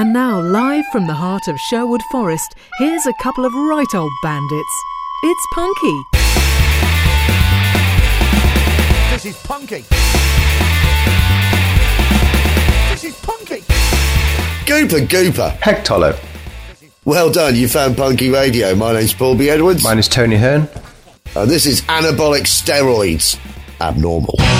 And now, live from the heart of Sherwood Forest, here's a couple of right old bandits. It's Punky. This is Punky. This is Punky. Gooper Gooper. Heck Tolo. Well done, you found Punky Radio. My name's Paul B. Edwards. Mine is Tony Hearn. and this is Anabolic Steroids. Abnormal. Abnormal.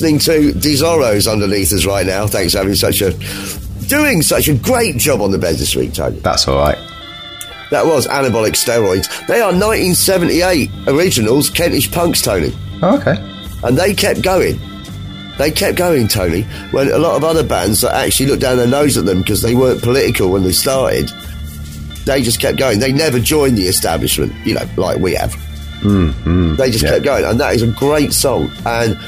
Listening to Desoros underneath us right now. Thanks for having such a doing such a great job on the bed this week, Tony. That's all right. That was Anabolic Steroids. They are 1978 originals, Kentish punks, Tony. Oh, okay. And they kept going. They kept going, Tony, when a lot of other bands that actually looked down their nose at them because they weren't political when they started, they just kept going. They never joined the establishment, you know, like we have. Mm-hmm. They just yeah. kept going. And that is a great song. And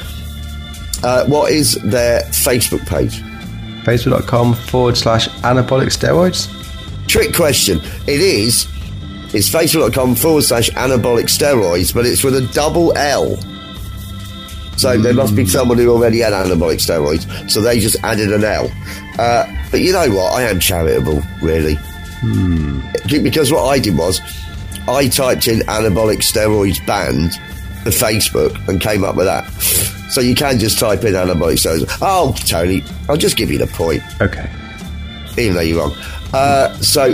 uh, what is their Facebook page? Facebook.com forward slash anabolic steroids. Trick question. It is. It's facebook.com forward slash anabolic steroids, but it's with a double L. So there must be someone who already had anabolic steroids, so they just added an L. Uh, but you know what? I am charitable, really. Because what I did was, I typed in anabolic steroids band for Facebook and came up with that. So you can just type in anabolic steroids. Oh, Tony, I'll just give you the point Okay. even though you're wrong. Uh, so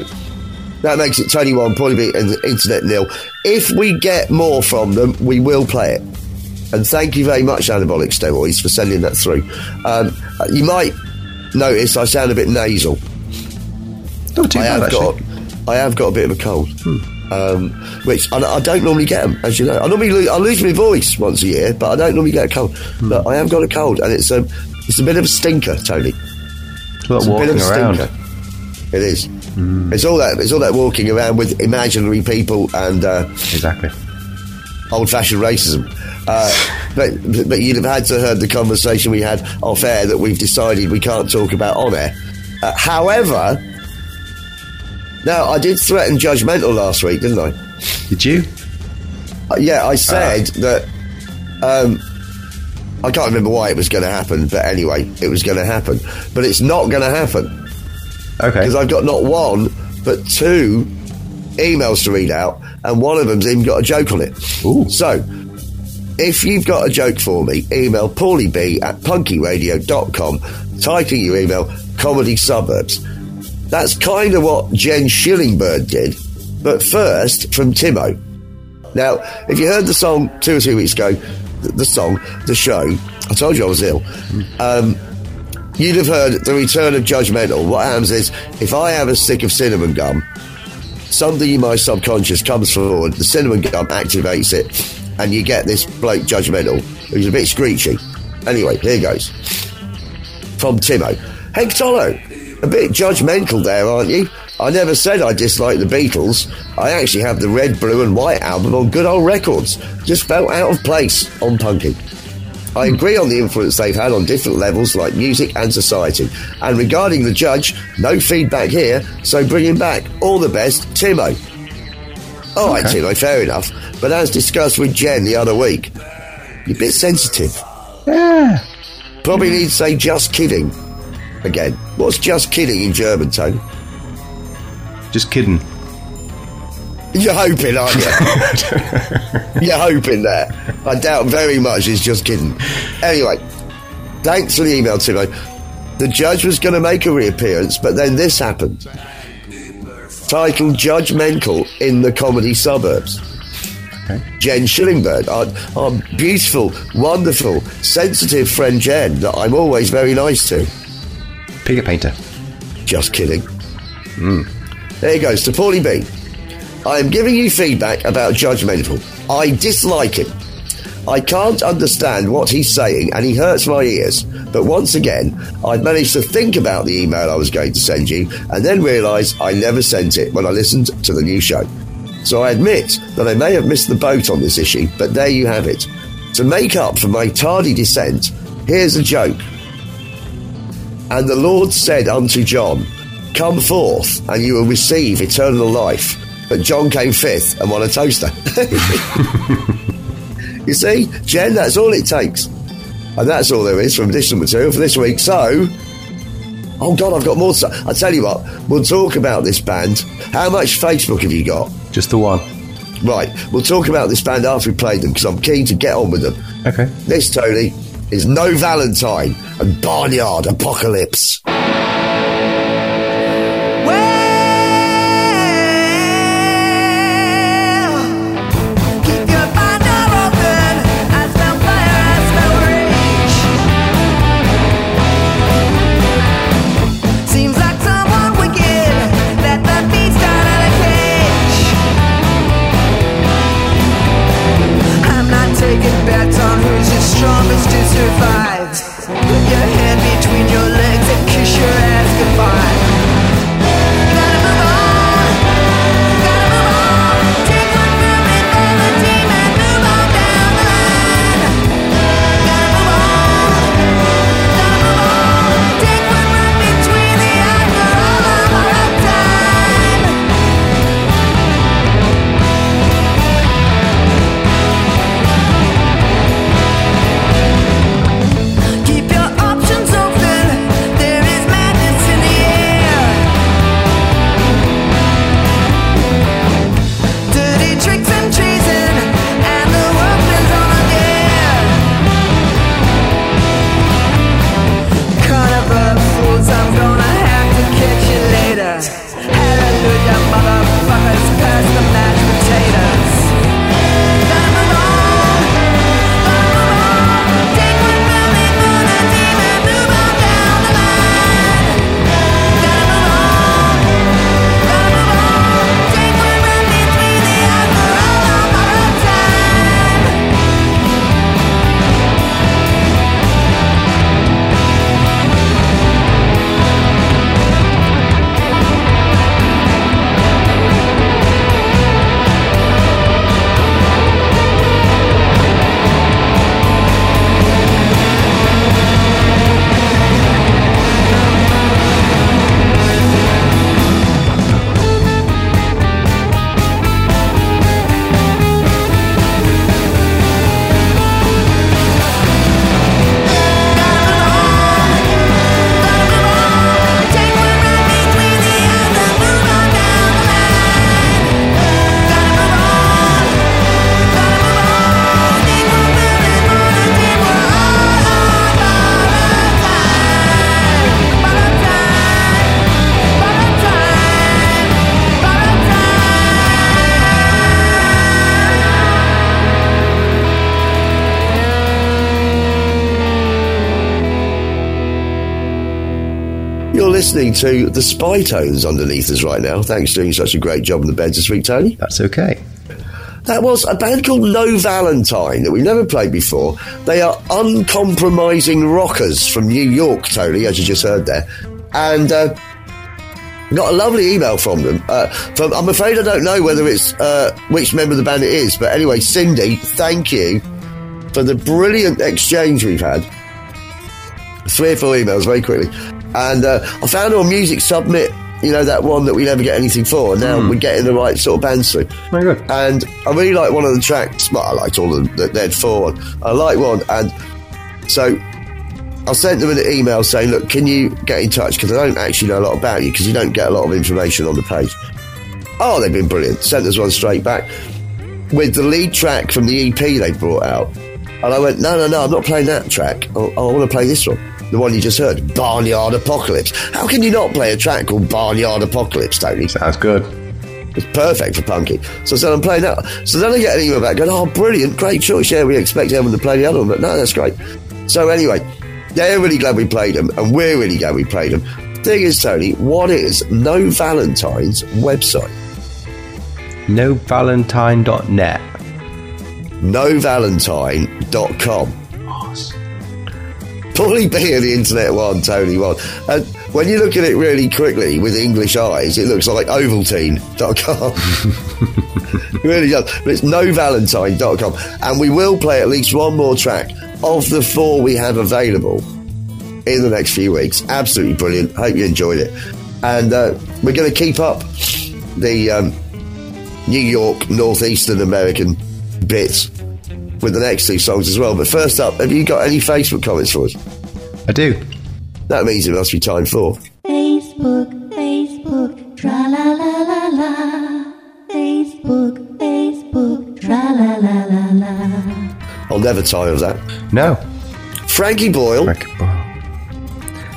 that makes it Tony one, Paulie B, and Internet nil. If we get more from them, we will play it. And thank you very much, Anabolic Steroids, for sending that through. Um, you might notice I sound a bit nasal. Not too I bad, have actually. got, I have got a bit of a cold, um, which I, I don't normally get them, as you know. I normally lose, I lose my voice once a year, but I don't normally get a cold. But I have got a cold, and it's a, it's a bit of a stinker, Tony. It's a It's a bit of a around. stinker. It is. It's all that. It's all that walking around with imaginary people and uh, Exactly. old-fashioned racism. Uh, but but you'd have had to heard the conversation we had off air that we've decided we can't talk about on air. Uh, however, now I did threaten judgmental last week, didn't I? Did you? Uh, yeah, I said that. Um, I can't remember why it was going to happen, but anyway, it was going to happen. But it's not going to happen Okay. because I've got not one but two emails to read out, and one of them's even got a joke on it. Ooh. So, if you've got a joke for me, email paulieb at punkyradio.com, type in your email, comedy suburbs. That's kind of what Jen Schillingbird did, but first from Timo. Now, if you heard the song two or three weeks ago, the, song, the show, I told you I was ill. Um, you'd have heard the return of judgmental. What happens is, if I have a stick of cinnamon gum, something in my subconscious comes forward, the cinnamon gum activates it, and you get this bloke judgmental who's a bit screechy. Anyway, here goes. From Timo. Hey, Tolo, a bit judgmental there, aren't you? I never said I dislike the Beatles. I actually have the red, blue, and white album on good old records. Just felt out of place on Punky. I agree on the influence they've had on different levels like music and society. And regarding the judge, no feedback here, so bring him back. All the best, Timo. All right, Okay. Timo, fair enough. But as discussed with Jen the other week, you're a bit sensitive. Yeah. Probably need to say just kidding again. What's just kidding in German, Tony? Just kidding. You're hoping, aren't you? You're hoping that. I doubt very much it's just kidding. Anyway, thanks for the email, Timo. The judge was going to make a reappearance, but then this happened. Titled Judgmental in the Comedy Suburbs. Okay. Jen Schillingberg, our, our beautiful, wonderful, sensitive friend Jen, that I'm always very nice to. Piggy painter. Just kidding. Hmm. There he goes to Paulie B. I am giving you feedback about Judgmental. I dislike him. I can't understand what he's saying and he hurts my ears. But once again, I've managed to think about the email I was going to send you and then realise I never sent it when I listened to the new show. So I admit that I may have missed the boat on this issue, but there you have it. To make up for my tardy descent, here's a joke. And the Lord said unto John, Come forth, and you will receive eternal life. But John came fifth and won a toaster. you see, Jen, that's all it takes. And that's all there is from additional material for this week. So, oh God, I've got more I tell you what, we'll talk about this band. How much Facebook have you got? Just the one. Right, we'll talk about this band after we played them because I'm keen to get on with them. Okay. This, Tony, is No Valentine and Barnyard Apocalypse. To the Spy Tones underneath us right now. Thanks for doing such a great job in the beds this week, Tony. That's okay. That was a band called No Valentine that we've never played before. They are uncompromising rockers from New York, Tony, as you just heard there. And uh, got a lovely email from them. Uh, from I'm afraid I don't know whether it's uh, which member of the band it is, but anyway, Cindy, thank you for the brilliant exchange we've had. Three or four emails very quickly, and uh, I found on Music Submit. You know that one that we never get anything for, and now we're getting the right sort of bands through. Very good. And I really like one of the tracks. Well, I liked all of them that they'd four. I like one, and so I sent them an email saying, "Look, can you get in touch? Because I don't actually know a lot about you because you don't get a lot of information on the page." Oh, they've been brilliant. Sent us one straight back with the lead track from the EP they brought out, and I went, "No, no, no, I'm not playing that track. I, I want to play this one." The one you just heard, Barnyard Apocalypse. How can you not play a track called Barnyard Apocalypse, Tony? Sounds good. It's perfect for punky. So I said, I'm playing that. So then I get an email back going, oh, brilliant, great choice. Yeah, we expect everyone to play the other one, but no, that's great. So anyway, they're really glad we played them, and we're really glad we played them. Thing is, Tony, what is No Valentine's website? NoValentine.net. NoValentine.com. Paulie B of the internet one, Tony one. And when you look at it really quickly with English eyes, it looks like Ovaltine.com. really does. But it's novalentine.com. And we will play at least one more track of the four we have available in the next few weeks. Absolutely brilliant. Hope you enjoyed it. And uh, we're going to keep up the um, New York, Northeastern American bits with the next two songs as well. But first up, have you got any Facebook comments for us? I do. That means it must be time for. Facebook, Facebook, tra la la la la. Facebook, Facebook, tra la la la la. I'll never tire of that. No. Frankie Boyle.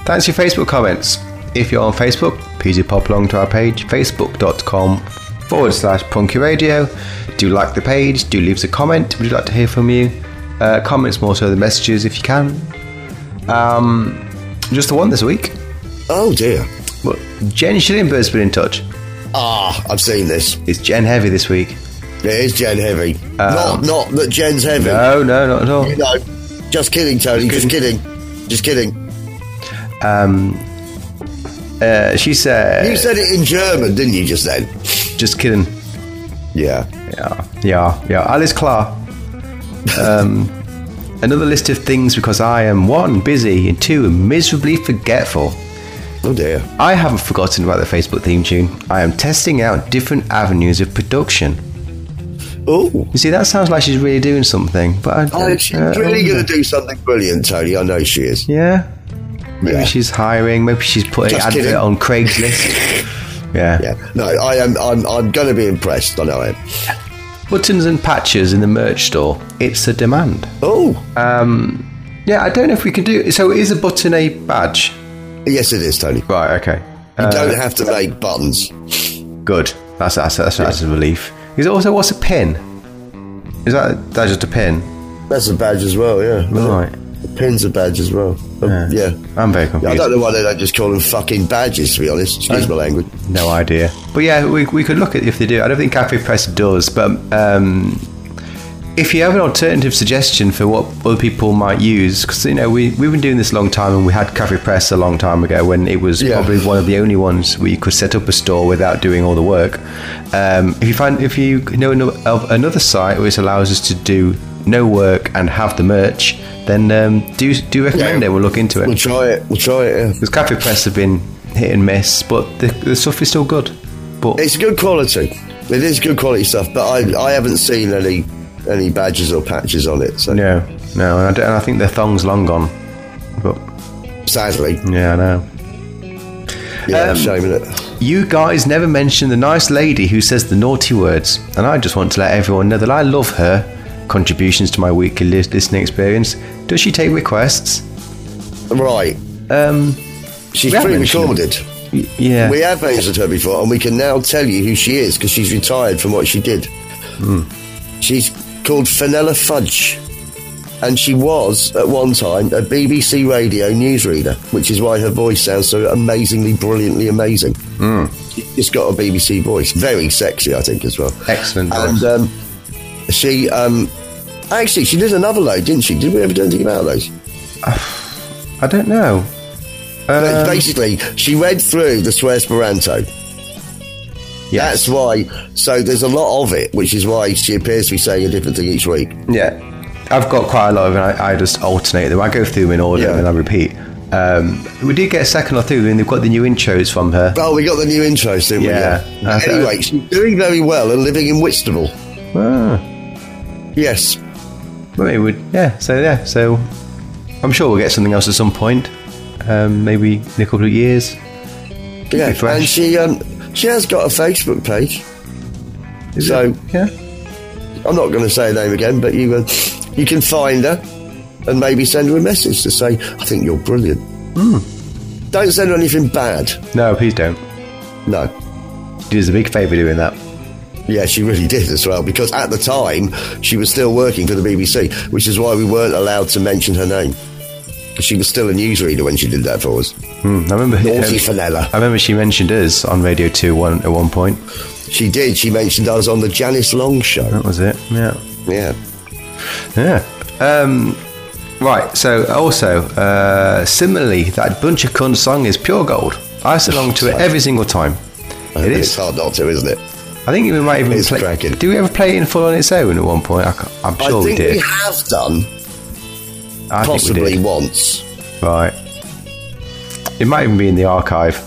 Thanks for your Facebook comments. If you're on Facebook, please do pop along to our page, facebook.com forward slash punky radio. Do like the page, do leave us a comment. We'd like to hear from you. Uh, comments more so than messages if you can. Um, just the one this week. Oh dear. Well, Jen Schillingbird's been in touch. Ah, I've seen this. It's Jen Heavy this week. It is Jen Heavy. not, not that Jen's heavy. No, no, not at all. No, just kidding, Tony. Just kidding. Just kidding. Um, uh, she said, You said it in German, didn't you? Just then. Just kidding. Yeah. Yeah, yeah, yeah. Alice Clark. Um, another list of things because I am one, busy, and two, miserably forgetful. Oh dear. I haven't forgotten about the Facebook theme tune. I am testing out different avenues of production. Oh. You see, that sounds like she's really doing something, but I, Oh, she's uh, really going to do something brilliant, Tony. I know she is. Yeah. Maybe Yeah. she's hiring. Maybe she's putting Just advert kidding. on Craigslist. yeah. Yeah. No, I am. I'm. I'm going to be impressed. I know I am. Buttons and patches in the merch store. It's a demand. Oh. Um, yeah, I don't know if we can do. So, is a button a badge? yes, it is, Tony. Right. Okay. You Uh, don't have to make buttons. Good. That's that's that's, that's a relief. Is it also what's a pin? Is that that's just a pin? That's a badge as well. Yeah. Right. The pin's a badge as well. Um, yeah. I'm very confused. I don't know why they don't just call them fucking badges. To be honest, excuse my language. No idea. But yeah, we, we could look at if they do. I don't think Cafe Press does, but um, if you have an alternative suggestion for what other people might use, because you know we we've been doing this a long time, and we had Cafe Press a long time ago when it was Yeah. probably one of the only ones where you could set up a store without doing all the work. Um, if you find if you know of another site which allows us to do no work and have the merch, then um, do do recommend Yeah. it. We'll look into it. We'll try it. We'll try it. Yeah. Because Cafe Press have been hit and miss, but the, the stuff is still good. But It's good quality. It is good quality stuff, but I I haven't seen any any badges or patches on it. So no, no, and I, and I think the thong's long gone. But sadly, yeah, I know. yeah, Um, shame it. You guys never mention the nice lady who says the naughty words, and I just want to let everyone know that I love her contributions to my weekly listening experience. Does she take requests? Right, Um, she's pre-recorded. y- yeah. We have mentioned her before, and we can now tell you who she is because she's retired from what she did. Hmm. She's called Fenella Fudge. and she was at one time a BBC radio newsreader, which is why her voice sounds so amazingly, brilliantly amazing. She's just got a BBC voice, very sexy, I think, as well. Excellent And um, she, um, actually, she did another load, didn't she? Did we ever do anything about those? I don't know. Um, Basically, she read through the Swear Esperanto. yes. That's why. So there's a lot of it, which is why she appears to be saying a different thing each week. Yeah, I've got quite a lot of it. I, I just alternate them. I go through them in order Yeah. and then I repeat. Um, we did get a second or two, and they've got the new intros from her. Oh, we got the new intros, didn't Yeah. we? Uh, Anyway, she's doing very well and living in Whitstable. Ah, Yes. maybe we yeah. So yeah, so I'm sure we'll get something else at some point. Um, maybe in a couple of years. Yeah. And she um she has got a Facebook page. Is So- it? yeah, I'm not going to say her name again, but you uh, you can find her and maybe send her a message to say, "I think you're brilliant." Hmm. Don't send her anything bad. no, please don't. No. She does a big favour doing that. Yeah, she really did as well, because at the time she was still working for the BBC, which is why we weren't allowed to mention her name. She was still a newsreader when she did that for us. Hmm, I remember. Naughty um, Fenella. I remember she mentioned us on Radio Two one at one point. She did. She mentioned us on the Janice Long show. That was it. Yeah. Yeah. Yeah. Um, right. So also, uh, similarly, that bunch of cunt song is pure gold. I sing along to it every single time. It It's is. hard not to, isn't it? I think we might even It's play. cracking. Do we ever play it in full on its own at one point? I ca- I'm sure I we think did. we have done, I think we possibly did. once. Right. It might even be in the archive.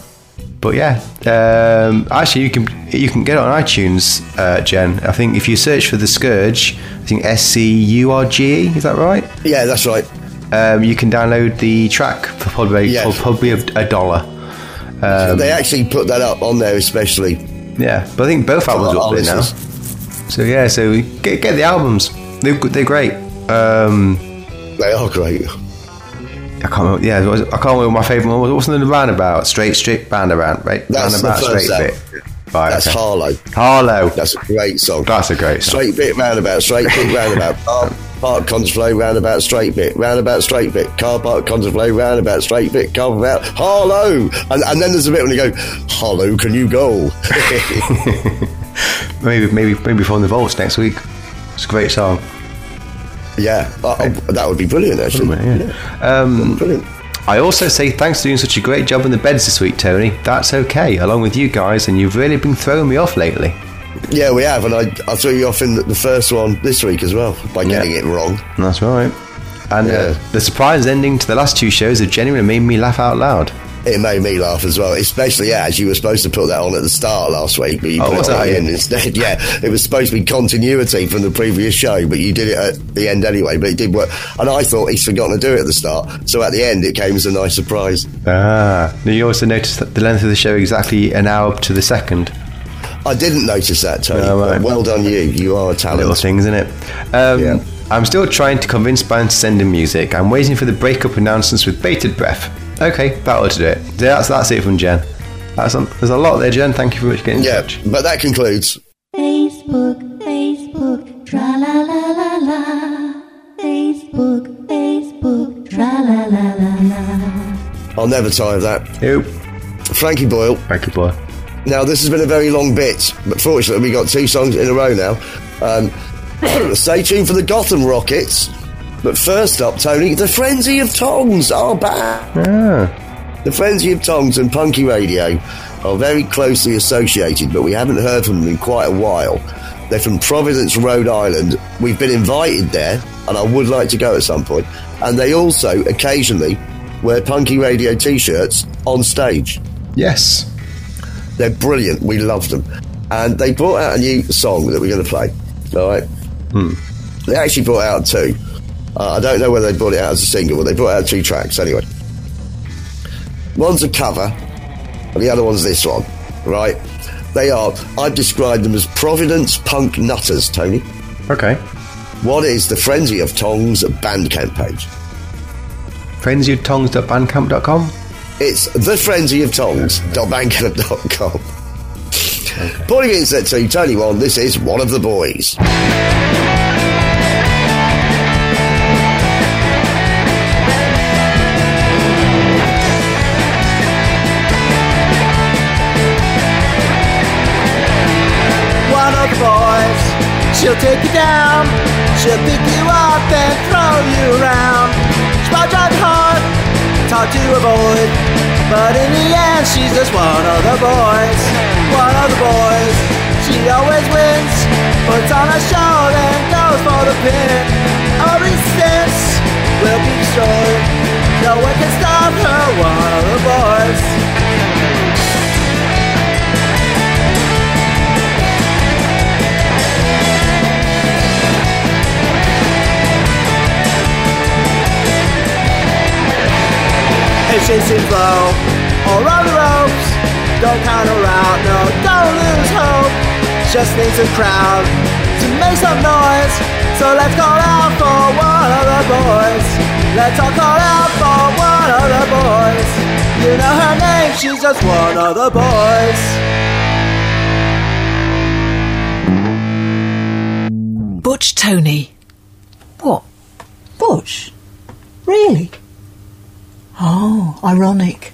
But yeah, um, actually, you can you can get it on iTunes, uh, Jen. I think if you search for the Scourge, I think S C U R G E. Is that right? Yeah, that's right. Um, you can download the track for probably Yes. for probably a, a dollar. Um, they actually put that up on there, especially. Yeah, but I think both albums are up there now. So yeah, so get get the albums. They're they're great. Um, They are great. I can't remember. Yeah, was I can't remember what my favourite one was. What's the roundabout? Straight, straight, roundabout, right? That's the roundabout, first straight album. bit. Right, That's okay. Harlow. Harlow. That's a great song. That's a great song. Straight bit, roundabout, straight bit, roundabout. Park, park, contemplate, roundabout, straight bit, roundabout, straight bit. Car park, contemplate, roundabout, straight bit, car about Harlow. And, and then there's a bit when you go, Harlow, can you go? Maybe, maybe, maybe from the vaults next week. It's a great song. yeah, uh, uh, that would be brilliant, actually. Yeah. Um, Brilliant. I also say thanks for doing such a great job in the beds this week, Tony. That's okay, along with you guys, and you've really been throwing me off lately. Yeah, we have, and I, I threw you off in the, first one this week as well by getting Yeah. it wrong. That's right. And uh, the surprise ending to the last two shows have genuinely made me laugh out loud. It made me laugh as well, especially as you were supposed to put that on at the start last week, but you Oh, put it on I? at the end instead. Yeah, it was supposed to be continuity from the previous show, but you did it at the end anyway. But it did work, and I thought he's forgotten to do it at the start, so at the end it came as a nice surprise. Ah. Now you also noticed that the length of the show exactly an hour to the second. I didn't notice that, Tony. Oh, right. well done, you. You are a talent. Little things, isn't it? Um, Yeah. I'm still trying to convince bands to send in music. I'm waiting for the breakup announcements with bated breath. Okay, that'll do it. That's, that's it from Jen. That's a, there's a lot there, Jen. Thank you very much for getting in Yeah, touch. but that concludes. Facebook, Facebook, tra la la la la. Facebook, Facebook, tra la la la la. I'll never tire of that. Yep. Frankie Boyle. Thank you, boy. Now, this has been a very long bit, but fortunately, we got two songs in a row now. Um, stay tuned for the Gotham Rockets. But first up, Tony, the Frenzy of Tongs are back. Ah. The Frenzy of Tongs and Punky Radio are very closely associated, but we haven't heard from them in quite a while. They're from Providence, Rhode Island. We've been invited there, and I would like to go at some point. And they also occasionally wear Punky Radio t shirts on stage. Yes. They're brilliant. We love them. And they brought out a new song that we're going to play. All right. They actually brought out two. Uh, I don't know whether they brought it out as a single, but they brought out two tracks anyway. One's a cover, and the other one's this one. Right. They are. I've described them as Providence punk nutters, Tony. Okay. What is the Frenzy of Tongs Bandcamp page? Frenzyoftongs.bandcamp.com. It's the frenzy of tongs.bandcamp.com. Pointing internet to Tony One, this is one of the boys. To avoid. But in the end, she's just one of the boys. One of the boys. She always wins. Puts on a show, then goes for the pin. All resistance will be destroyed. No one can stop her. One of the boys. If she seems low or on the ropes, don't count her out, no, don't lose hope. Just needs a crowd to make some noise. So let's call out for one of the boys. Let's all call out for one of the boys. You know her name, she's just one of the boys. Butch Tony. What? Butch? Really? Oh, ironic.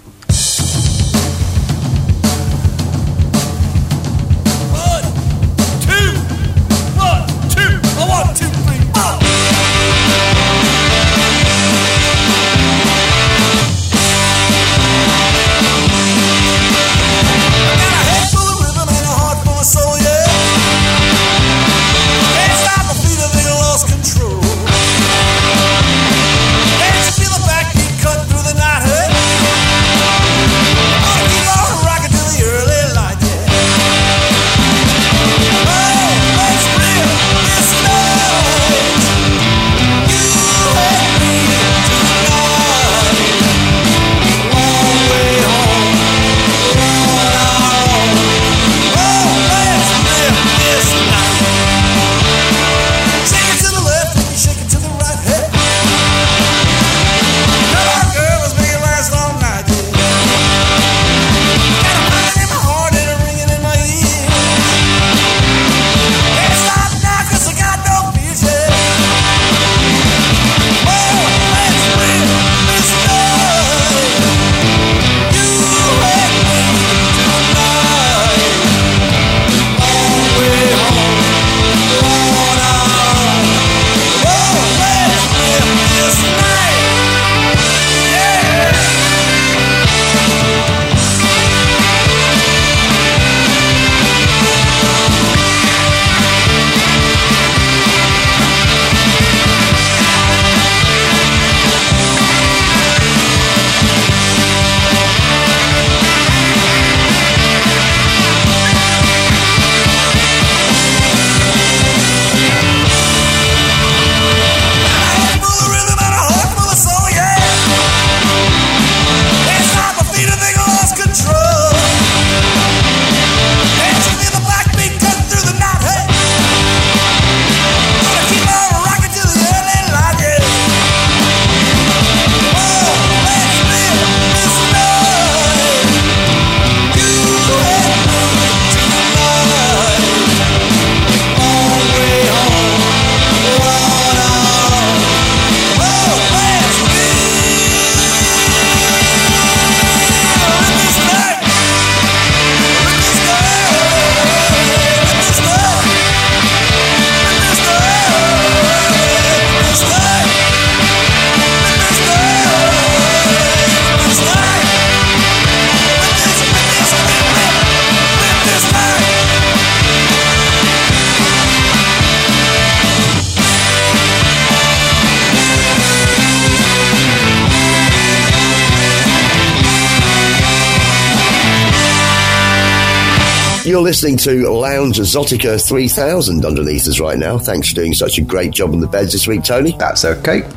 You're listening to Lounge Exotica 3000 underneath us right now. Thanks for doing such a great job on the beds this week, Tony. That's okay.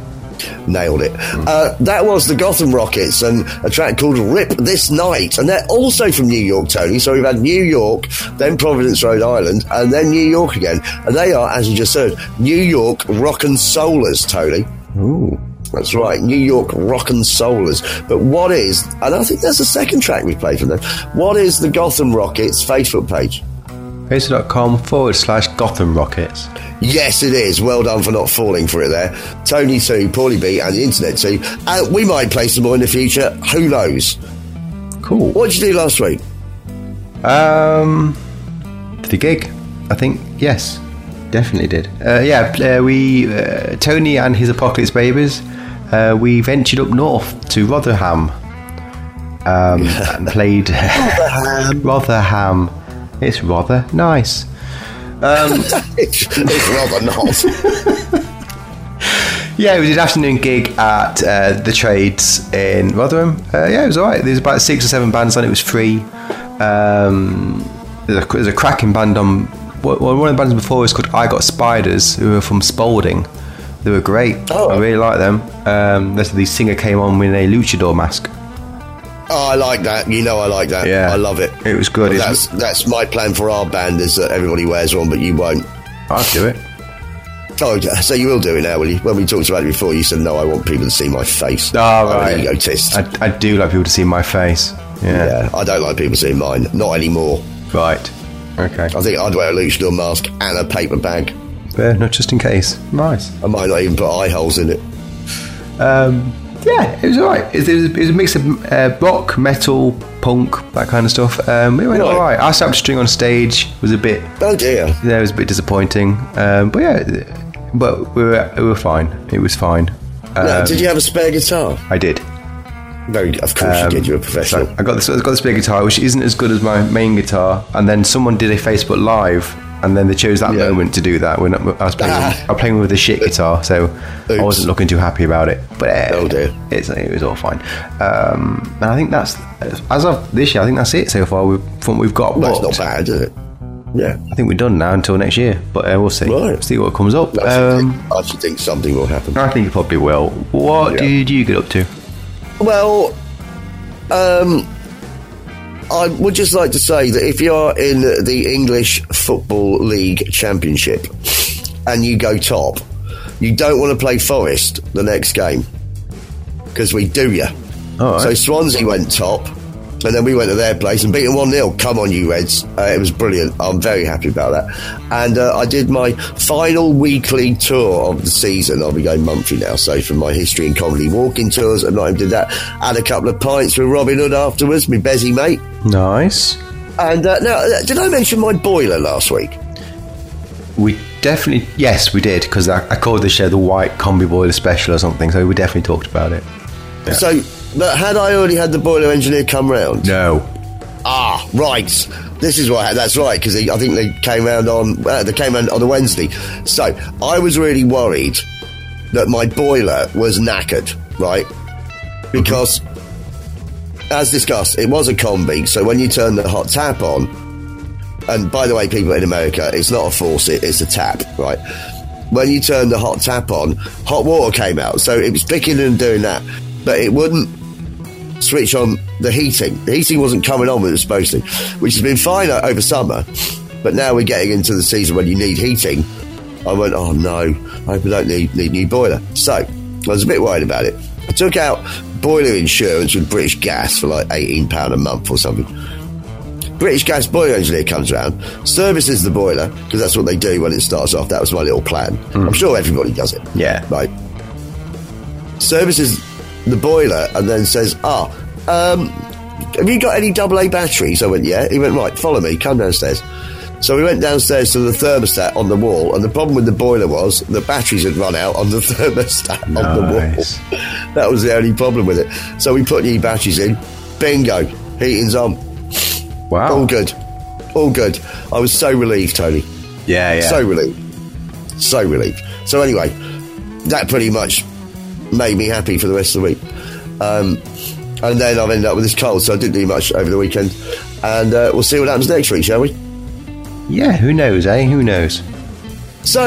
Nailed it. Uh, that was the Gotham Rockets and a track called Rip This Night. And they're also from New York, Tony. So we've had New York, then Providence, Rhode Island, and then New York again. And they are, as you just heard, New York Rock and Soulers, Tony. Ooh. That's right, New York Rock and Soulers. But what is, and I think there's a second track we played from them, what is the Gotham Rockets Facebook page? Facebook.com forward slash Gotham Rockets. Yes, it is. Well done for not falling for it there. Tony too, Paulie B, and the internet too. Uh, we might play some more in the future. Who knows? Cool. What did you do last week? Um, the gig, I think. Yes, definitely did. Uh, yeah, uh, we uh, Tony and his Apocalypse Babies uh, we ventured up north to Rotherham um, and played Rotherham. Rotherham. It's rather nice. it's, it's rather not. Yeah, it was an afternoon gig at uh, the Trades in Rotherham. Uh, yeah, it was alright. There was about six or seven bands on. It was free. Um, there's, a, there's a cracking band on. Well, one of the bands before was called I Got Spiders, who were from Spalding. They were great. Oh. I really like them. Um, this the singer came on with a luchador mask. Oh, I like that. You know, I like that. Yeah. I love it. It was good. Well, that's that's my plan for our band is that everybody wears one, but you won't. I'll do it. Oh, so you will do it now, will you? When we talked about it before, you said no. I want people to see my face. Oh, I'm right. an egotist. I, I do like people to see my face. Yeah. yeah, I don't like people seeing mine. Not anymore. Right. Okay. I think I'd wear a luchador mask and a paper bag. Yeah, not just in case. Nice. I might not even put eye holes in it. Um, yeah, it was alright. It, it, was, it was a mix of uh, rock, metal, punk, that kind of stuff. Um, it went Right. alright. I snapped a string on stage. Was a bit, Oh dear. yeah, it was a bit disappointing. Um, but yeah, but we were we were fine. It was fine. Now, Um, did you have a spare guitar? I did. Very, of course Um, you did. You're a professional. So I got this. I got this big guitar, which isn't as good as my main guitar. And then someone did a Facebook Live, and then they chose that Yeah. moment to do that. When I was playing, Ah. I was playing with a shit guitar, so I wasn't looking too happy about it. But uh, Oh, dear. it's, it was all fine. Um, and I think that's as of this year. I think that's it so far. We've from what we've got. That's not bad, is it? Yeah. I think we're done now until next year, but uh, we'll see. Right. See what comes up. Um, think, I actually think something will happen. I think it probably will. What Yeah. did you get up to? Well, um, I would just like to say that if you're in the English Football League Championship and you go top, you don't want to play Forest the next game because we do you. Right. So Swansea went top, and then we went to their place and beat them 1 0. Come on, you Reds. Uh, it was brilliant. I'm very happy about that. And uh, I did my final weekly tour of the season. I'll be going monthly now. So, from my history and comedy walking tours, and I did that. Had a couple of pints with Robin Hood afterwards, my Bezzy mate. Nice. And uh, now, uh, did I mention my boiler last week? We definitely, yes, we did because I, I called the show the White Combi Boiler Special or something. So we definitely talked about it. So, but had I already had the boiler engineer come round? No. Ah, right. This is why. That's right because I think they came round on uh, they came round on a Wednesday. So I was really worried that my boiler was knackered, right? Because, as discussed, it was a combi. So when you turn the hot tap on, and by the way, people in America, it's not a faucet; it's a tap, right? When you turn the hot tap on, hot water came out, so it was picking and doing that, but it wouldn't switch on the heating. The heating wasn't coming on when it was supposed to, which has been fine over summer. But now we're getting into the season when you need heating. I went, oh no, I hope I don't need, need new boiler. So I was a bit worried about it. I took out boiler insurance with British Gas for like £18 a month or something. British Gas boiler engineer comes around, services the boiler, because that's what they do when it starts off. That was my little plan. Hmm. I'm sure everybody does it. Yeah. Right services the boiler and then says, "Ah, um, have you got any double A batteries?" I went, "Yeah." He went, "Right, follow me, come downstairs." So we went downstairs to the thermostat on the wall, and the problem with the boiler was the batteries had run out on the thermostat on the wall. That was the only problem with it. So we put new batteries in. Bingo, heating's on. Wow. All good, all good. I was so relieved, Tony. Yeah, yeah. So relieved. So relieved. So anyway, that pretty much made me happy for the rest of the week. Um, and then I've ended up with this cold, so I didn't do much over the weekend. And uh, we'll see what happens next week, shall we? yeah, who knows, eh? Who knows? So,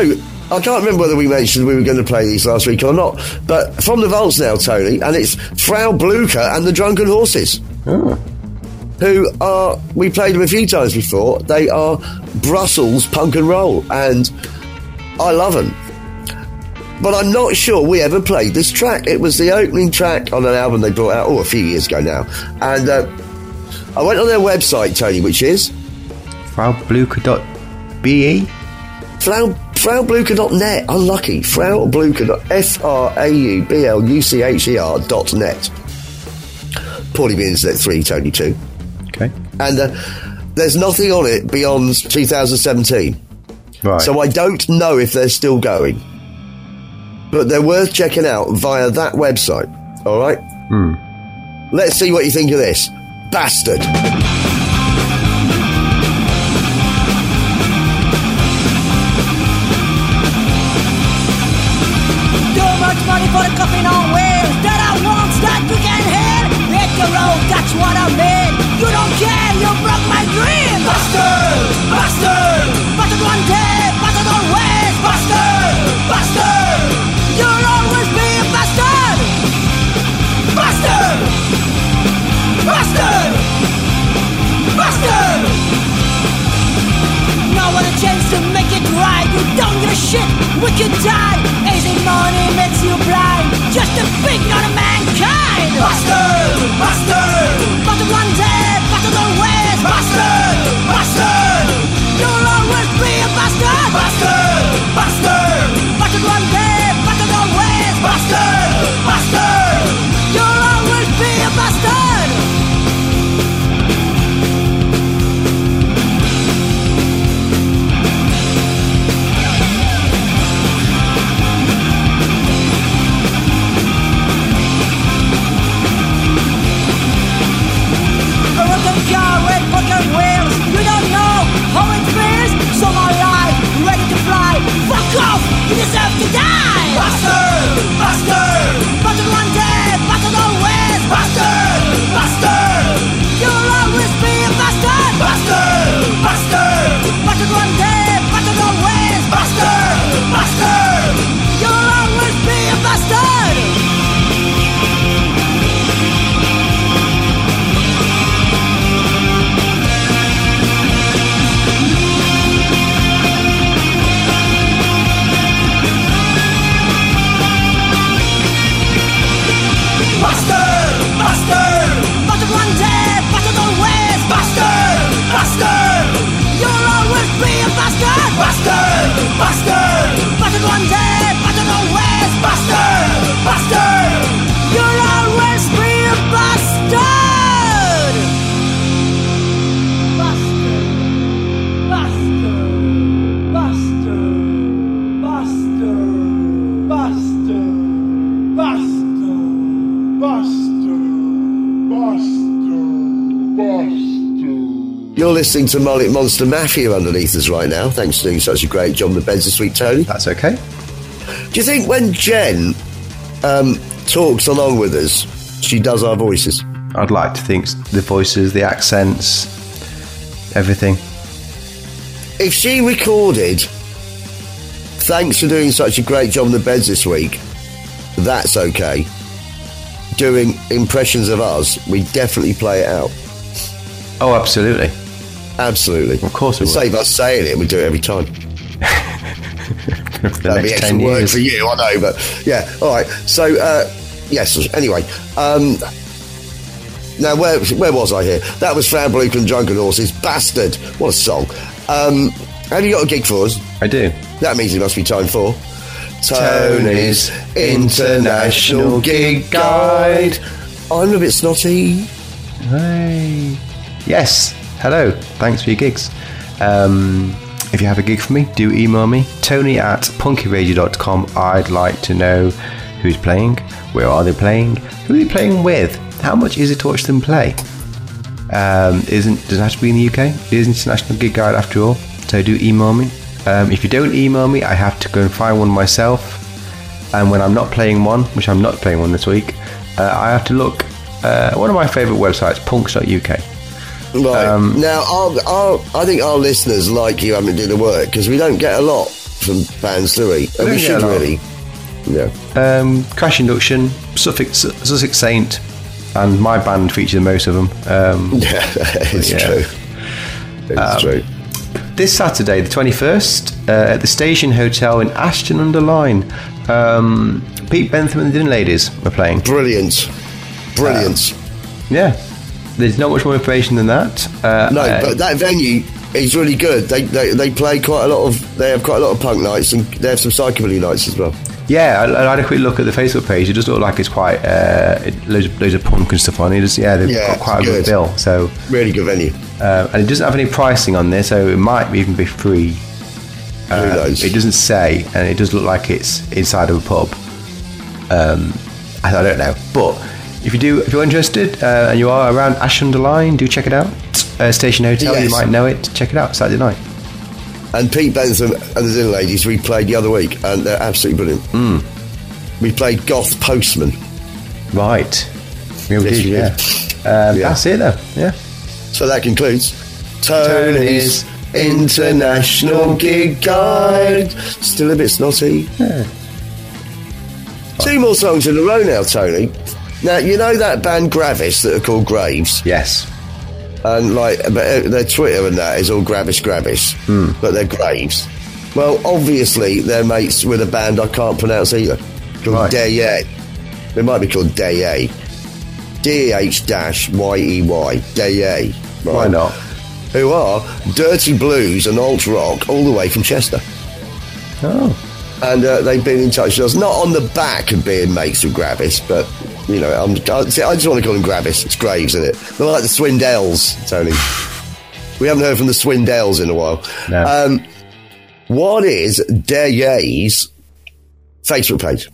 I can't remember whether we mentioned we were going to play these last week or not, but from the vaults now, Tony, and it's Frau Blucher and the Drunken Horses. Oh. who are we played them a few times before. They are Brussels punk and roll, and I love them. But I'm not sure we ever played this track. It was the opening track on an album they brought out oh a few years ago now, and uh, I went on their website, Tony, which is FrauBlucher.be? Frau, FrauBlucher.net. Unlucky. FrauBlucher. F R A U B L U C H E R dot net. Poorly being Internet 3, Tony 2. Okay. And uh, there's nothing on it beyond 2017. Right. So I don't know if they're still going. But they're worth checking out via that website. All right. Hmm. Let's see what you think of this, bastard. Too much money for the coffin on wheels that I won't that you can hear. Hit the road, that's what I mean. You don't care, you broke my dream. Bastard, bastard, bastard one day, die. Listening to Mullet Monster Mafia underneath us right now. Thanks for doing such a great job on the beds this week, Tony. That's okay. Do you think when Jen um, talks along with us, she does our voices? I'd like to think the voices, the accents, everything. If she recorded, thanks for doing such a great job on the beds this week, that's okay. Doing impressions of us, we definitely play it out. Oh, absolutely. Absolutely. Of course we will. Save us saying it, we do it every time. That'd be extra 10 work for you, I know, but yeah. All right. So, uh, yes. Anyway, um, now where where was I here? That was Frau Blucher and Drunken Horses. Bastard. What a song. Um, have you got a gig for us? I do. That means it must be time for Tony's International Gig Guide. I'm a bit snotty. Hey. Yes. Hello. Thanks for your gigs. Um, if you have a gig for me, do email me. Tony at punkyradio.com. I'd like to know who's playing, where are they playing, who are they playing with, how much is it to watch them play. Um, isn't does it have to be in the UK? It is International Gig Guide after all. So do email me. Um, if you don't email me, I have to go and find one myself. And when I'm not playing one, which I'm not playing one this week, uh, I have to look. Uh, one of my favourite websites, punks.uk. Right. Um, now, our, our, I think our listeners like you having to do the work because we don't get a lot from bands, do we? And we should really. Yeah. Um, Crash Induction, Suffolk, Sussex Saint, and my band feature most of them. Um, Yeah, it's Yeah. true. It's Um, true. this Saturday, the 21st, uh, at the Station Hotel in Ashton under Lyne, um, Pete Bentham and the Dinner Ladies are playing. Brilliant. Brilliant. Yeah, there's not much more information than that. Uh, no, uh, but that venue is really good. They, they they play quite a lot of. They have quite a lot of punk nights and they have some psychobilly nights as well. yeah, I, I had a quick look at the Facebook page. It does look like it's quite uh, it, loads, of, loads of punk and stuff on it. Just, yeah, they've Yeah, got quite a good bill. So, Really good venue. uh, and it doesn't have any pricing on there, so it might even be free. Uh. It doesn't say, and it does look like it's inside of a pub. Um, I, I don't know, but if you do, if you're interested uh, and you are around Ashton under Lyne, do check it out. Uh, Station Hotel, you might know it. Check it out Saturday night. And Pete Bentham and the Dinner Ladies we played the other week, and they're absolutely brilliant. Mm. We played Goth Postman. Right. Yeah, we Yes, did, yeah. Um, Yeah. That's it, though. Yeah. So that concludes Tony's Tony's International Gig Guide. Still a bit snotty. Two more songs in a row now, Tony. Now, you know that band Gravis that are called Graves? Yes. And, like, uh, their Twitter and that is all Gravis Gravis, but they're Graves. Well, obviously, they're mates with a band I can't pronounce either, called Right. Deye. They might be called Deye. D-H-Y-E-Y. Deye. Why not? Who are dirty blues and alt rock all the way from Chester. Oh. And uh, they've been in touch with us, not on the back of being mates with Gravis, but, you know, I'm, I, see, I just want to call him Gravis. It's Graves, isn't it? They're like the Swindells, Tony. we haven't heard from the Swindells in a while. No. Um, what is Daye's Facebook page?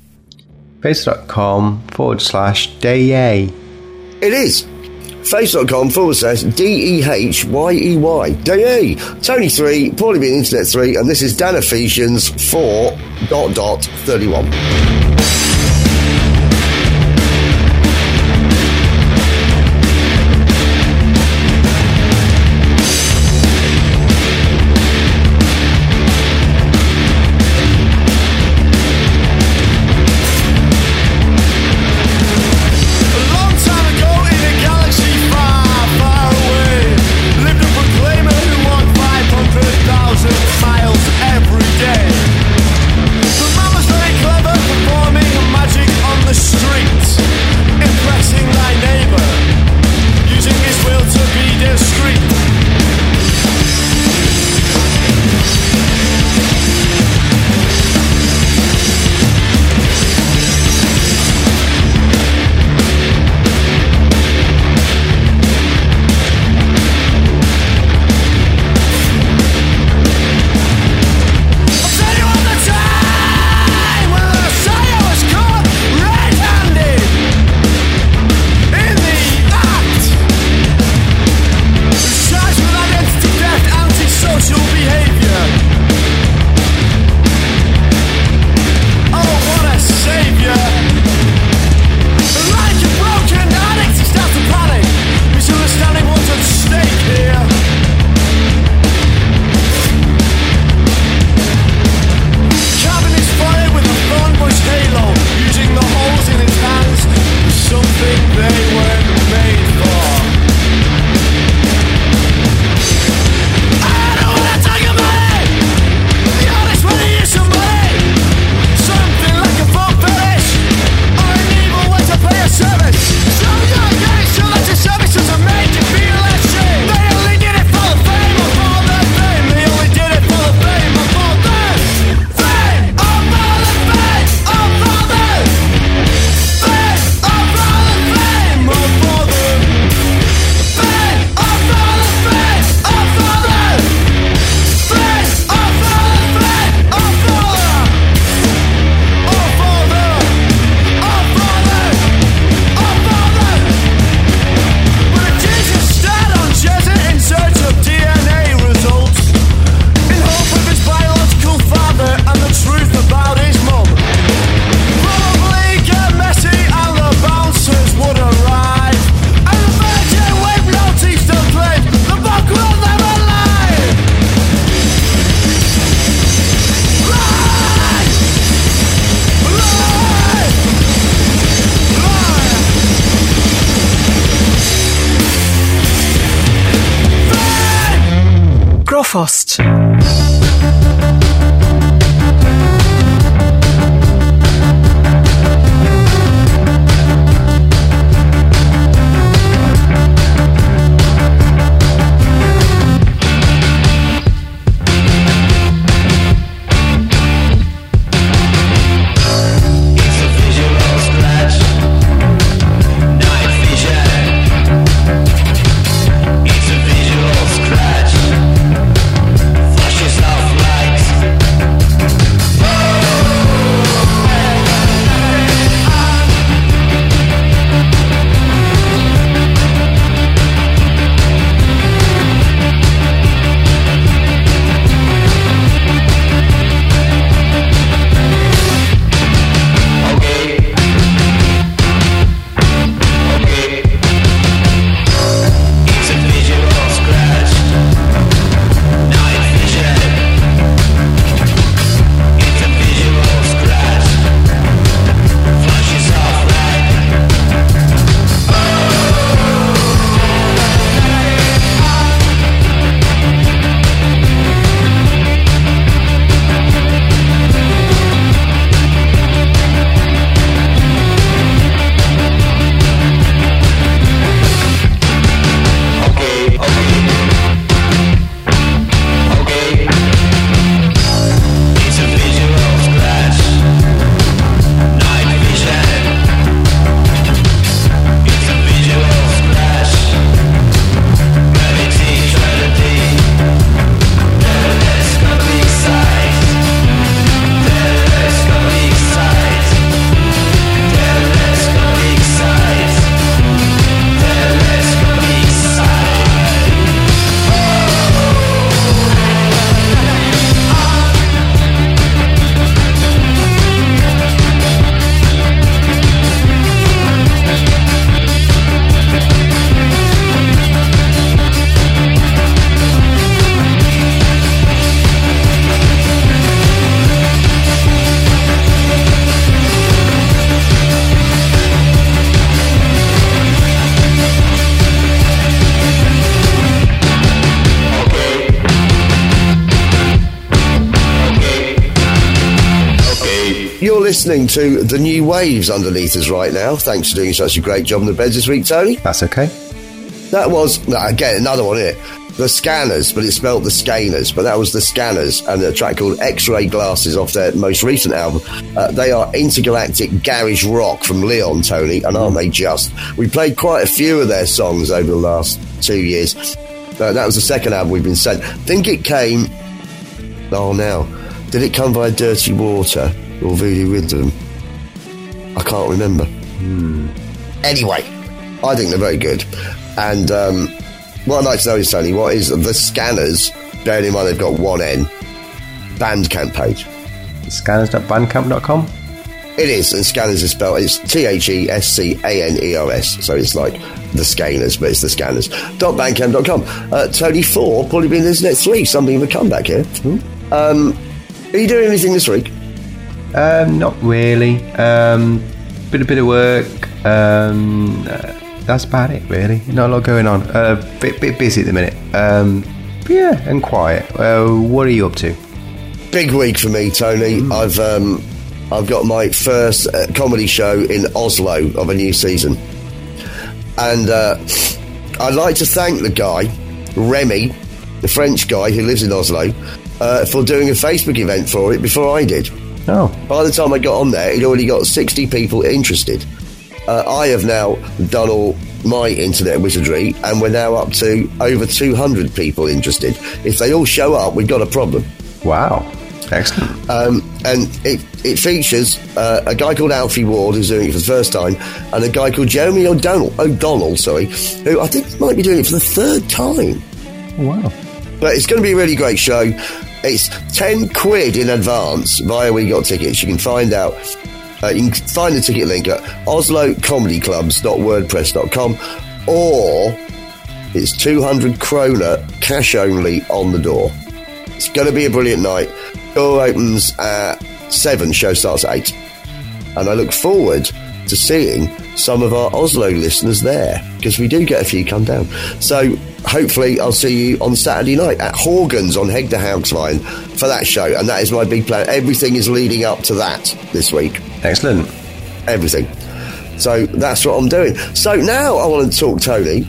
Facebook.com forward slash day. It is face.com forward slash D E H Y E Y. Day Tony 3, Paulie being Internet 3, and this is Dan Ephesians 4 dot dot 31. Listening to the new waves underneath us right now. Thanks for doing such a great job on the beds this week, Tony. That's okay. That was, again, another one, here. The Scanners, but it's spelled the Scanners, but that was the Scanners and a track called X-Ray Glasses off their most recent album. Uh, they are intergalactic garage rock from Leon, Tony, and aren't they just? We played quite a few of their songs over the last two years. Uh, that was the second album we've been sent. I think it came, oh now, did it come via Dirty Water or Voodoo Rhythm? I can't remember. Anyway, I think they're very good. And um, what I'd like to know is, Tony, what is the Scanners, bearing in mind they've got one N, Bandcamp page? Scanners.bandcamp.com. It is, and Scanners is spelled, it's T H E S C A N E R S, so it's like the Scanners, but it's the Scanners. Bandcamp.com. Uh, Tony Four, probably be this next week, something of a comeback here. Um, are you doing anything this week? Um, not really. Um, bit a bit of work. Um, uh, that's about it, really. Not a lot going on. Uh, bit bit busy at the minute. Um, yeah, and quiet. Uh, what are you up to? big week for me, Tony. I've um, I've got my first uh, comedy show in Oslo of a new season, and uh, I'd like to thank the guy Remy, the French guy who lives in Oslo, uh, for doing a Facebook event for it before I did. Oh, By the time I got on there, he'd already got sixty people interested. Uh, I have now done all my internet wizardry, and we're now up to over two hundred people interested. If they all show up, we've got a problem. wow. Excellent. Um, and it, it features uh, a guy called Alfie Ward who's doing it for the first time, and a guy called Jeremy O'Donnell, O'Donnell, sorry, who I think might be doing it for the third time. Wow. But it's going to be a really great show. It's ten quid in advance via We Got Tickets. You can find out. Uh, you can find the ticket link at oslocomedyclubs.wordpress.com or it's 200 kroner cash only on the door. It's going to be a brilliant night. Door opens at 7, show starts at 8. And I look forward to seeing some of our Oslo listeners there because we do get a few come down. So hopefully I'll see you on Saturday night at Horgans on Haugsveien for that show. And that is my big plan. Everything is leading up to that this week. Excellent. Everything. So that's what I'm doing. So now I want to talk, Tony,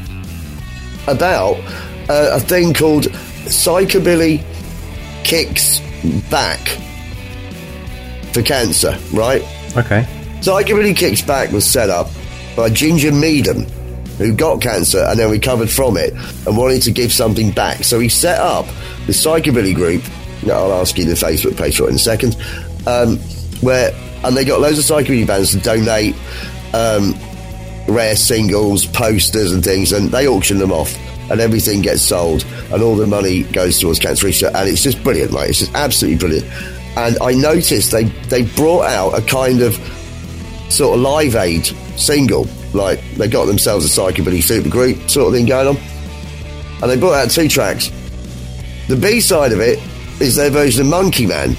about uh, a thing called Psychobilly Kicks Back for Cancer, right? Okay. Psychobilly Kicks Back was set up by Ginger Meadham, who got cancer and then recovered from it and wanted to give something back. So he set up the Psychobilly group. Now I'll ask you the Facebook page for it in a second. Um, where and they got loads of psychobilly bands to donate um, rare singles, posters, and things, and they auction them off. And everything gets sold, and all the money goes towards cancer research, and it's just brilliant, right? It's just absolutely brilliant. And I noticed they they brought out a kind of sort of live aid single, like they got themselves a psychobilly supergroup sort of thing going on, and they brought out two tracks. The B side of it is their version of Monkey Man,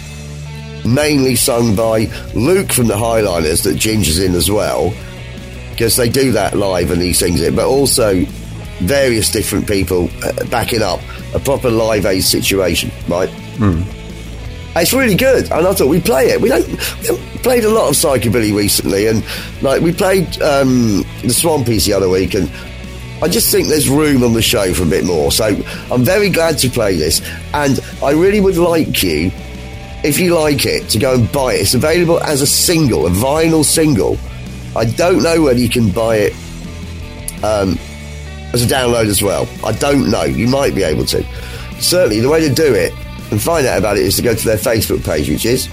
mainly sung by Luke from the Highliners that Ginger's in as well, because they do that live and he sings it, but also various different people uh, backing up a proper live aid situation, right? It's really good, and I thought we'd play it. We don't we haven't played a lot of psychobilly recently, and like we played um, the Swampies the other week, and I just think there's room on the show for a bit more. So I'm very glad to play this, and I really would like you, if you like it, to go and buy it. It's available as a single, a vinyl single. I don't know whether you can buy it um, as a download as well. I don't know. You might be able to. Certainly, the way to do it and find out about it is to go to their Facebook page, which is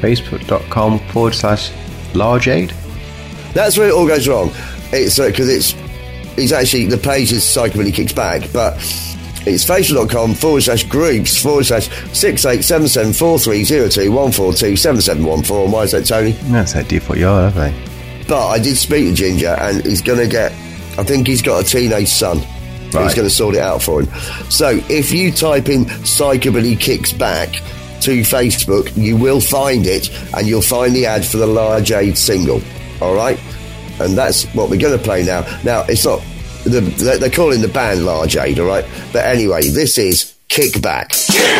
Facebook.com forward slash large aid. That's where it all goes wrong. It's uh, because it's it's actually the page is psychobilly kicks back, but it's facebook.com forward slash groups forward slash six eight seven seven four three zero two one four two seven seven one four. Why is that, Tony? That's how default you are, haven't they? But I did speak to Ginger, and he's going to get. I think he's got a teenage son. He's going to sort it out for him. So if you type in "psychobilly kicks back" to Facebook, you will find it, and you'll find the ad for the Large Aid single. All right, and that's what we're going to play now. Now it's not. The, they're they're calling the band Large Aid, all right. But anyway, this is Kickback. Kick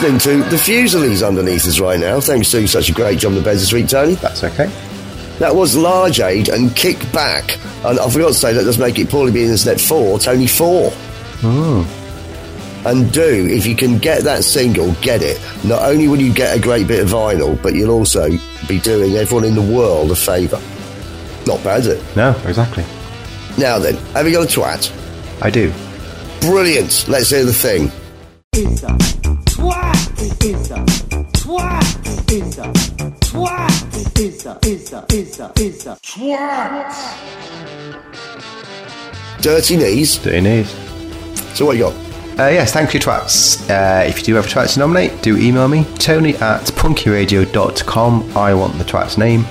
listening to the Fusilies underneath us right now. Thanks to such a great job on the beds this week, Tony. That's okay. That was Large Aid and Kick Back. And I forgot to say that does make it poorly being Internet 4, Tony 4. Hmm. And do, if you can get that single, get it. Not only will you get a great bit of vinyl, but you'll also be doing everyone in the world a favour. Not bad, is it? No, exactly. Now then, have you got a twat? I do. Brilliant. Let's hear the thing. Dirty knees. Dirty knees. So what you got? Uh, yes, thank you, twats. Uh, if you do have a twat to nominate, do email me, tony at punkyradio.com. I want the twat's name,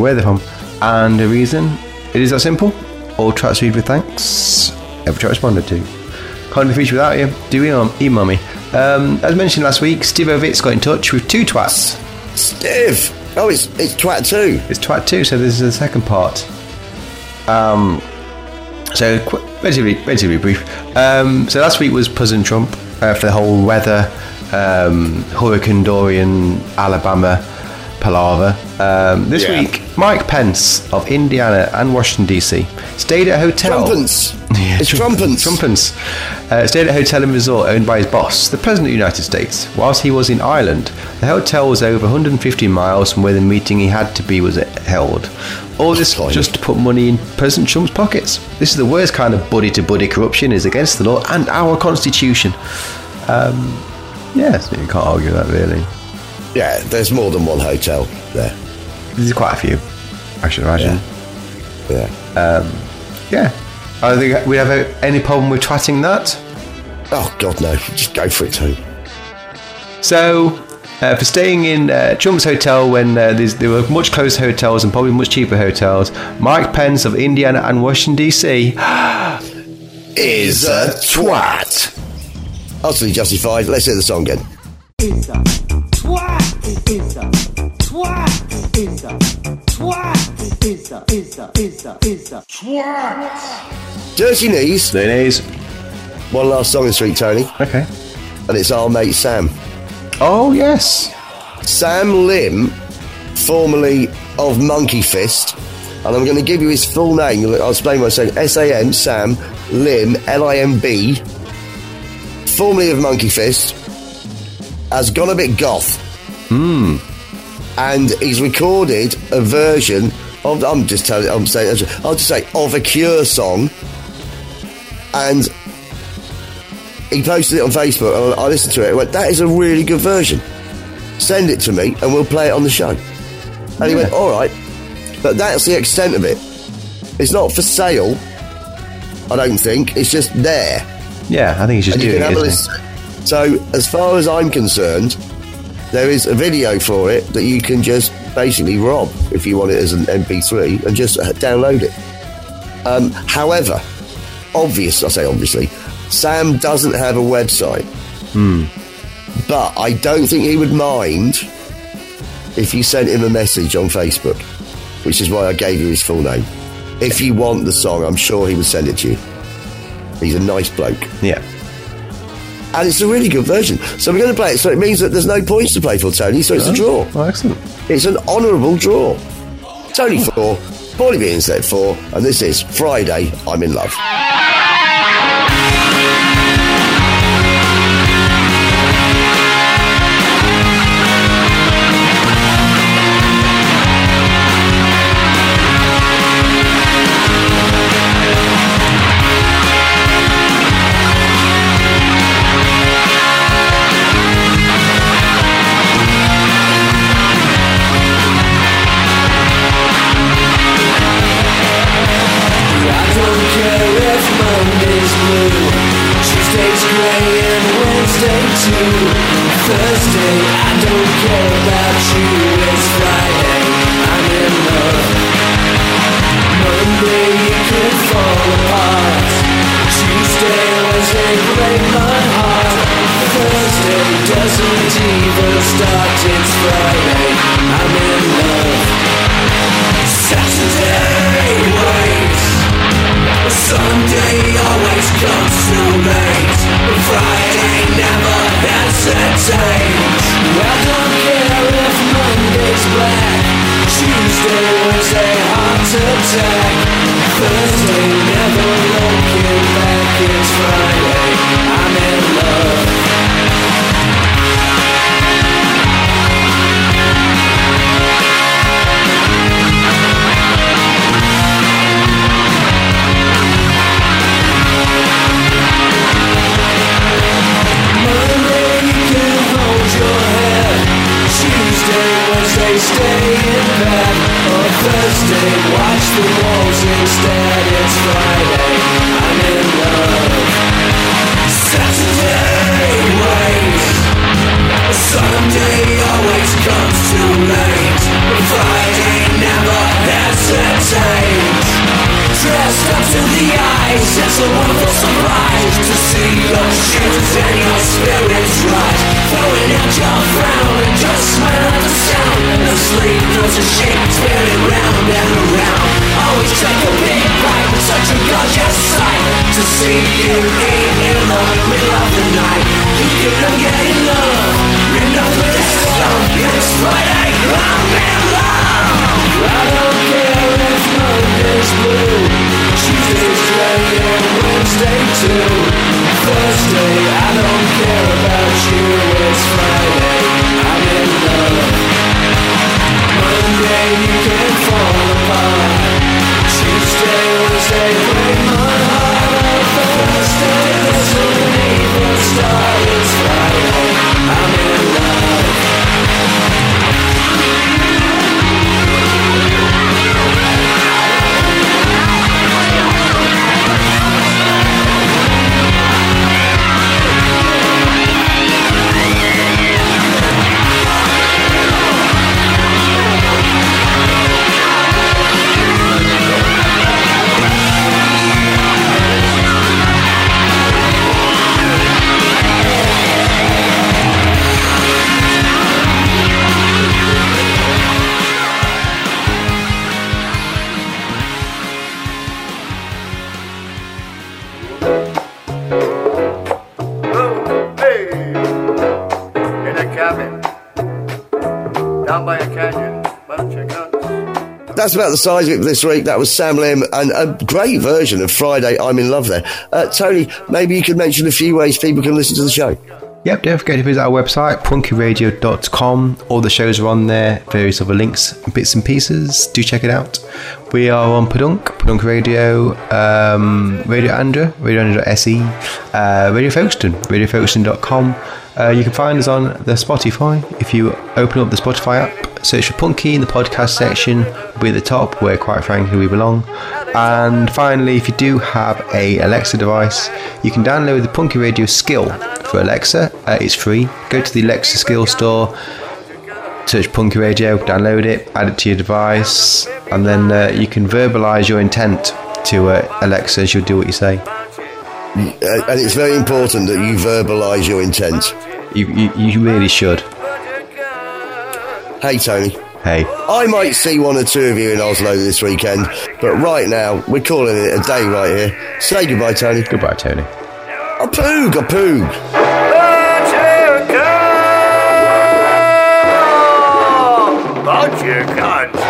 where they're from, and the reason. It is that simple. All twats read with thanks. Every twat responded to. Can't be featured without you. Do email, email me. Um, as mentioned last week, Steve Ovitz got in touch with two twats. Steve. Oh, it's it's twat two. It's twat two, so this is the second part. Um, so qu- relatively, relatively brief. Um, so last week was Puzz and Trump uh, for the whole weather, um, Hurricane Dorian, Alabama palaver. Um, this Yeah. week, Mike Pence of Indiana and Washington DC stayed at a hotel. Trumpets. Yeah, it's Trump- trumpets. Trumpets. Uh, stayed at a hotel and resort owned by his boss, the President of the United States. Whilst he was in Ireland, the hotel was over 150 miles from where the meeting he had to be was held. All this just to put money in President Trump's pockets. This is the worst kind of buddy to buddy corruption. is against the law and our constitution. Um, yeah, so you can't argue that really. Yeah, there's more than one hotel there. There's quite a few, I should imagine. Yeah. Yeah. I don't think we have a, any problem with twatting that. Oh God, no! Just go for it, Tony. So, uh, for staying in uh, Trump's hotel when uh, there's, there were much closer hotels and probably much cheaper hotels, Mike Pence of Indiana and Washington DC. Is a twat. Utterly justified. Let's hear the song again. It's a twat. It's a twat. It's a twat. It's a it's a it's a it's a twat. Dirty knees. It is. One last song in Street, Tony, Okay. and it's our mate Sam. Oh yes. Sam Limb, formerly of Monkey Fist, and I'm going to give you his full name. I'll explain what I'm saying. S A M Sam Limb L I M B, formerly of Monkey Fist, has gone a bit goth. Hmm. And he's recorded a version of. I'm just telling. I'm saying. I'll just say of a Cure song, and he posted it on Facebook. And I listened to it. and went, "That is a really good version." send it to me and we'll play it on the show. And he went, all right. But that's the extent of it. It's not for sale, I don't think. It's just there. Yeah, I think he's just And doing it. have isn't listen. So, as far as I'm concerned, there is a video for it that you can just basically rob if you want it as an MP3 and just uh, download it. Um, however, obvious, I say obviously, Sam doesn't have a website. But I don't think he would mind if you sent him a message on Facebook, which is why I gave you his full name. If you want the song, I'm sure he would send it to you. He's a nice bloke. Yeah. And it's a really good version. So we're going to play it. So it means that there's no points to play for, Tony. So it's a draw. Oh, excellent. It's an honourable draw. Tony 4, Paulie B instead 4, and this is Friday, I'm in Love. Thursday, I don't care about you. It's Friday, I'm in love. Monday, you fall apart. Tuesday, break my heart. Thursday doesn't even start. It's Friday, I'm in love. Saturday. Sunday always comes too late but Friday never hesitates Well, don't if Monday's black. Tuesday was a heart attack Thursday never looking back. It's Friday, I'm in love. That's about the size of it for this week. That was Sam Limb and a great version of Friday, I'm in Love there. Uh, Tony, maybe you could mention a few ways people can listen to the show. Yep, don't forget to visit our website, punkyradio.com. All the shows are on there, various other links, bits and pieces. Do check it out. We are on Padunk, Padunk Radio, um, Radio Andra, RadioAndra.se, uh, Radio Folkestone, RadioFolkstone.com. Uh, you can find us on the Spotify. If you open up the Spotify app, search for Punky in the podcast section, we'll be at the top where, quite frankly, we belong. And finally, if you do have a Alexa device, you can download the Punky Radio skill for Alexa. Uh, it's free. Go to the Alexa skill store, search Punky Radio, download it, add it to your device, and then uh, you can verbalize your intent to uh, Alexa. She'll do what you say. And it's very important that you verbalise your intent. You, you, you really should. Hey, Tony. Hey. I might see one or two of you in Oslo this weekend, but right now we're calling it a day right here. Say goodbye, Tony. Goodbye, Tony. A poog, a poog. Bunch of guns.